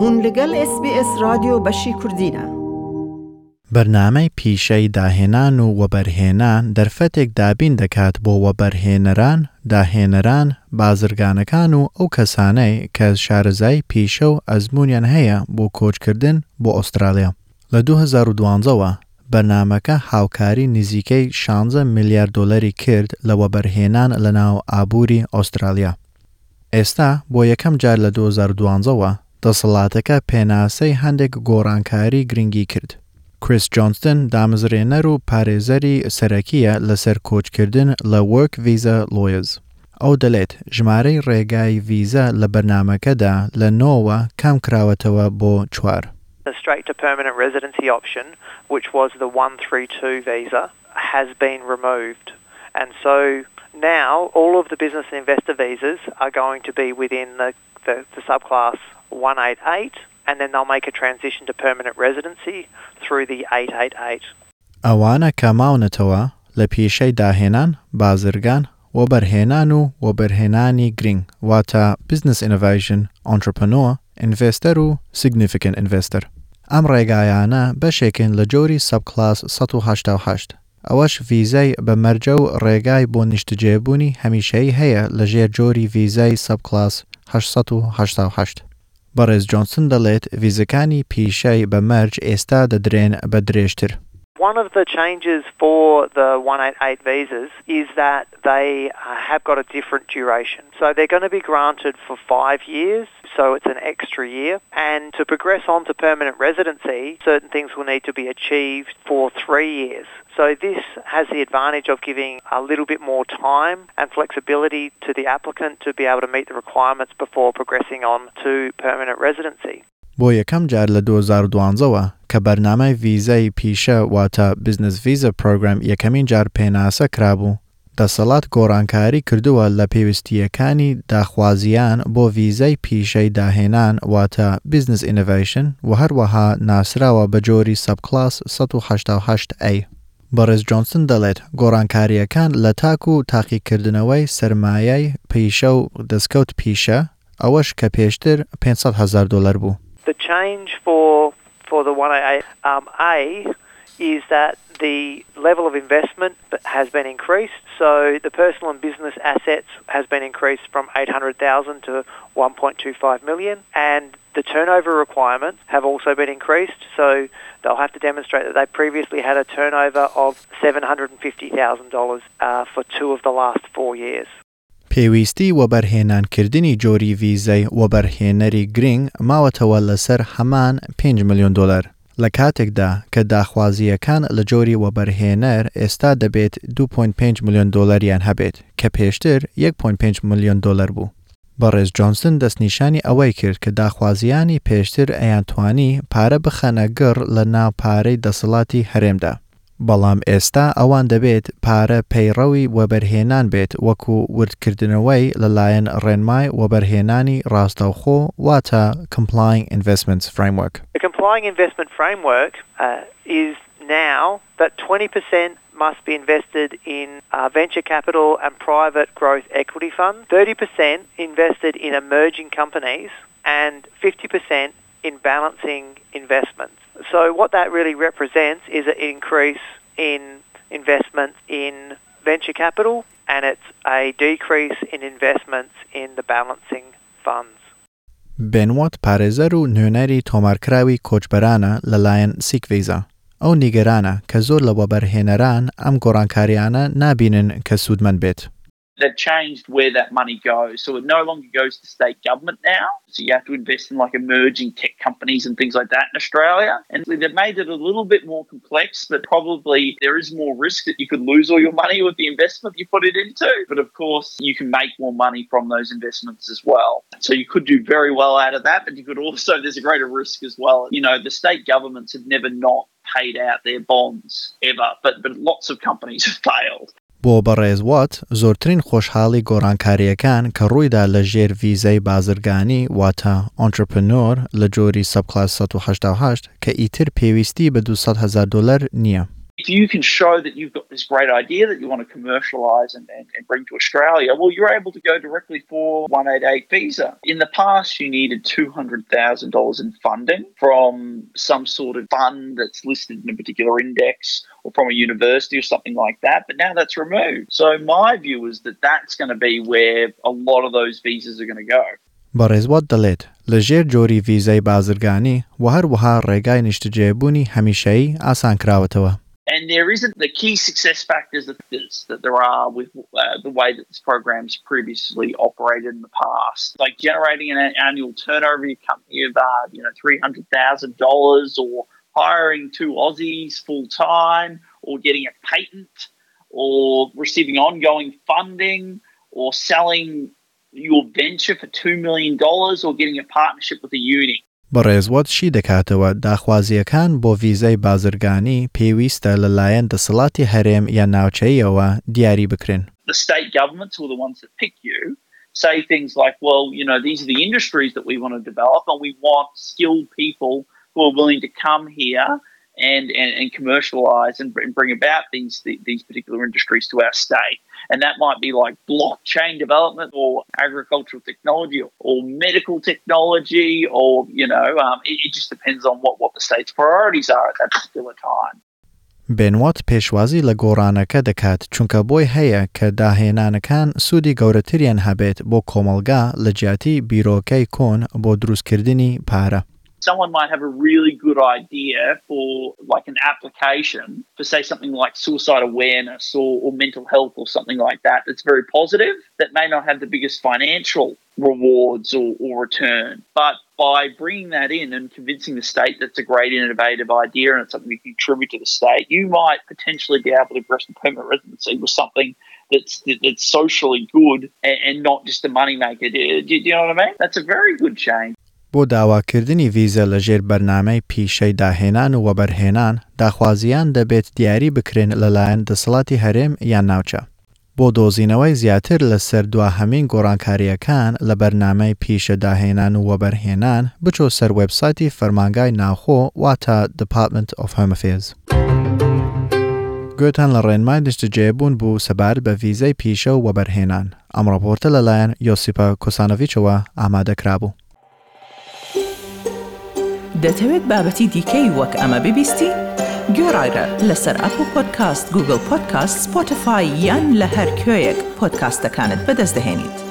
هون لەگەڵ SسBS رادیۆ بەشی کوردینە. بەرنامەی پیشەی داهێنان و وەبەرهێنان دەرفەتێک دابین دەکات بۆ وەبەرهێنەران، داهێنەران، بازرگانەکان و ئەو کەسانەی کە شارەزای پیشە و ئەزمونیان هەیە بۆ کۆچکردن بۆ ئوسترالیا. لە 2012ەوە بەرنمەکە هاوکاری نزیکەی 16 میلیارد دلاری کرد لە وەبەرهێنان لە ناو ئابووری ئوسترالیا. ئێستا بۆ یەکەم جار لە 2012ەوە دەسەڵاتەکە پێناسەی هەندێک گۆڕانکاری گرنگی کرد. کریس جۆنستن دامزرێنەر و پارێزەری سەرەکیە لەسەر کۆچکردن لە وەرک ویزە لۆیز. ئەو دەڵێت ژمارەی ڕێگای ویزە لە بەرنمەکەدا لە نۆوە کام کراوەتەوە بۆ چوار. The straight to permanent residency option, which was the 132 visa, has been removed. And so now all of the business and investor visas are going to be within the, the, the subclass 188 and then they'll make a transition to permanent residency through the 888. ئەوانە کە ماونەتەوە لە پیشەی داهێنان، بازرگان، وەبەرهێنان و وەبەرهێنانی گرنگ واتە Business Innovation, Entrepreneur, Investor و Significant Investor. ئەم ڕێگایانە بەشێکن لە جۆری سەبکلاس 1970. ئەوەش ویزای بە مەرجە و ڕێگای بۆ نیشتجێبوونی هەمیشەی هەیە لە ژێر جۆری ویزای سەبکلاس 1970. بەڕێز جۆنسن دەڵێت ویزەکانی پیشەی بە مەرج ئێستا دەدرێن بە درێژتر. One of the changes for the 188 visas is that they have got a different duration. So they're going to be granted for five years, so it's an extra year. And to progress on to permanent residency, certain things will need to be achieved for three years. So this has the advantage of giving a little bit more time and flexibility to the applicant to be able to meet the requirements before progressing on to permanent residency. بۆ یەکەم جار لە 2012ەوە کە بەرنامای ویزای پیشە واتە بزنس ویزە پرۆگرام یەکەمین جار پێناسە کرابوو دەسەڵات گۆڕانکاری کردووە لە پێویستیەکانی داخوازیان بۆ ویزای پیشەی داهێنان واتە بزنس ئینڤیشن و هەروەها ناسراوە بە جۆری سەبکلاس 1970 بەڕێز جۆنسن دەڵێت گۆڕانکاریەکان لە تاک و تاقیکردنەوەی سرمایای پیشە و دەستکەوت پیشە ئەوەش کە پێشتر 500 هزار دلار بوو. The change for for the 188 um, A is that the level of investment has been increased. So the personal and business assets has been increased from 800,000 to 1.25 million, and the turnover requirements have also been increased. So they'll have to demonstrate that they previously had a turnover of $750,000 uh, for two of the last four years. پێویستی وەبەرهێنانکردنی جۆری ویزەی وەبەرهێنەری گرنگ ماوەتەوە لەسەر هەمان 5 میلیۆن دلار. لە کاتێکدا کە داخوازیەکان لە جۆری وەبەرهێنەر ئێستا دەبێت 2.5 میلیۆن دلاریان هەبێت کە پێشتر 1.5 میلیۆن دلار بوو. بەڕێز جۆنسن دەستنیشانی ئەوەی کرد کە داخوازیانی پێشتر ئەیانتوانی پارە بخەنە گەڕ لە ناو پارەی دەسەڵاتی هەرێمدا. بەڵام ئێستا ئەوان دەبێت پارە پەیڕەوی وەبەرهێنان بێت وەکو وردکردنەوەی لەلایەن ڕێنمای وەبەرهێنانی ڕاستەوخۆ واتە Complying Investments Framework. The Complying Investment Framework uh, is now that 20% must be invested in uh, venture capital and private growth equity funds, 30% invested in emerging companies, and 50% in balancing investments. So what that really represents is an increase in investment in venture capital and it's a decrease in investments in the balancing funds. بێنوات پارێزەر و نوێنەری تۆمارکراوی کۆچبەرانە لەلایەن سیکڤیزە. ئەو نیگەرانە کە زۆر لە وەبەرهێنەران ئەم گۆڕانکاریانە نابینن کە سوودمەند بێت. they've changed where that money goes. So it no longer goes to state government now. So you have to invest in like emerging tech companies and things like that in Australia. And they've made it a little bit more complex, but probably there is more risk that you could lose all your money with the investment you put it into. But of course, you can make more money from those investments as well. So you could do very well out of that, but you could also, there's a greater risk as well. You know, the state governments have never not paid out their bonds ever, but, but lots of companies have failed. بۆ بەڕێزوات زۆرترین خۆشحاڵی گۆڕانکاریەکان کە ڕوویدا لە ژێر ویزەی بازرگانی واتە ئۆنترپنۆر لە جۆری سەبکلاس 1970 کە ئیتر پێویستی بە 200 هزار دلار نییە. If you can show that you've got this great idea that you want to commercialise and, and, and bring to Australia, well, you're able to go directly for 188 visa. In the past, you needed $200,000 in funding from some sort of fund that's listed in a particular index or from a university or something like that, but now that's removed. So my view is that that's going to be where a lot of those visas are going to go. بەڕێزوات دەڵێت لەژێر جۆری ڤیزای بازرگانی و هەروەها ڕێگای نیشتجێبوونی هەمیشەیی ئاسان کراوەتەوە. and there isn't the key success factors that, that there are with uh, the way that this program's previously operated in the past, like generating an annual turnover of company of uh, you know three hundred thousand dollars, or hiring two Aussies full time, or getting a patent, or receiving ongoing funding, or selling your venture for $2 million or getting a partnership with a uni. بەڕێزوات شی دەکاتەوە داخوازیەکان بۆ ڤیزای بازرگانی پێویستە لەلایەن دەسەڵاتی هەرێم یان ناوچەیەوە دیاری بکرێن. The state governments who are the ones that pick you say things like, well, you know, these are the industries that we want to develop and we want skilled people who are willing to come here and, and, and commercialize and bring about these, these particular industries to our state. And that might be like blockchain development or agricultural technology or, or medical technology or, you know, um, it, it, just depends on what, what the state's priorities are at that particular time. بێنوات پێشوازی لە گۆڕانەکە دەکات چونکە بۆی هەیە کە داهێنانەکان سوودی گەورەتریان هەبێت بۆ کۆمەلگا لە جیاتی بیرۆکەی کۆن بۆ دروستکردنی پارە. someone might have a really good idea for like an application for say something like suicide awareness or, or, mental health or something like that that's very positive that may not have the biggest financial rewards or, or return. But by bringing that in and convincing the state that's a great innovative idea and it's something we can contribute to the state you might potentially be able to progress to permanent residency with something that's that's socially good and, not just a money maker do, do you know what I mean? That's a very good change بۆ داواکردنی ڤیزە لەژێر بەرنمەی پیشەی داهێنان و وەبەرهێنان داخوازیان دەبێت دیاری بکرێن لەلایەن دەسەڵاتی هەرێم یان ناوچە. بۆ دۆزینەوەی زیاتر لەسەر دواهەمین گۆڕانکاریەکان لە بەرنمەی پیشە داهێنان و وەبەرهێنان بچۆ سەر وبسایتی فەرمانگای ناوخۆ واتە Department of Affairs. گوێتان لە ڕێنمای دشتجێبوون بوو سەبارەت بە ڤیزەی پیشە و وەبەرهێنان ئەم ڕپۆرتە لەلایەن یۆسیپە کۆسانەڤچەوە ئامادەکرابوو. دەتەوێت بابەتی دیکەی وەک ئەمە ببیستی؟ گۆڕایرە لەسەر ئەپ پۆدکاست گوگل پۆدکاست سپۆتفاای یان لە هەر کوێیەک پۆدکاستەکانت بەدەستدەێنیت.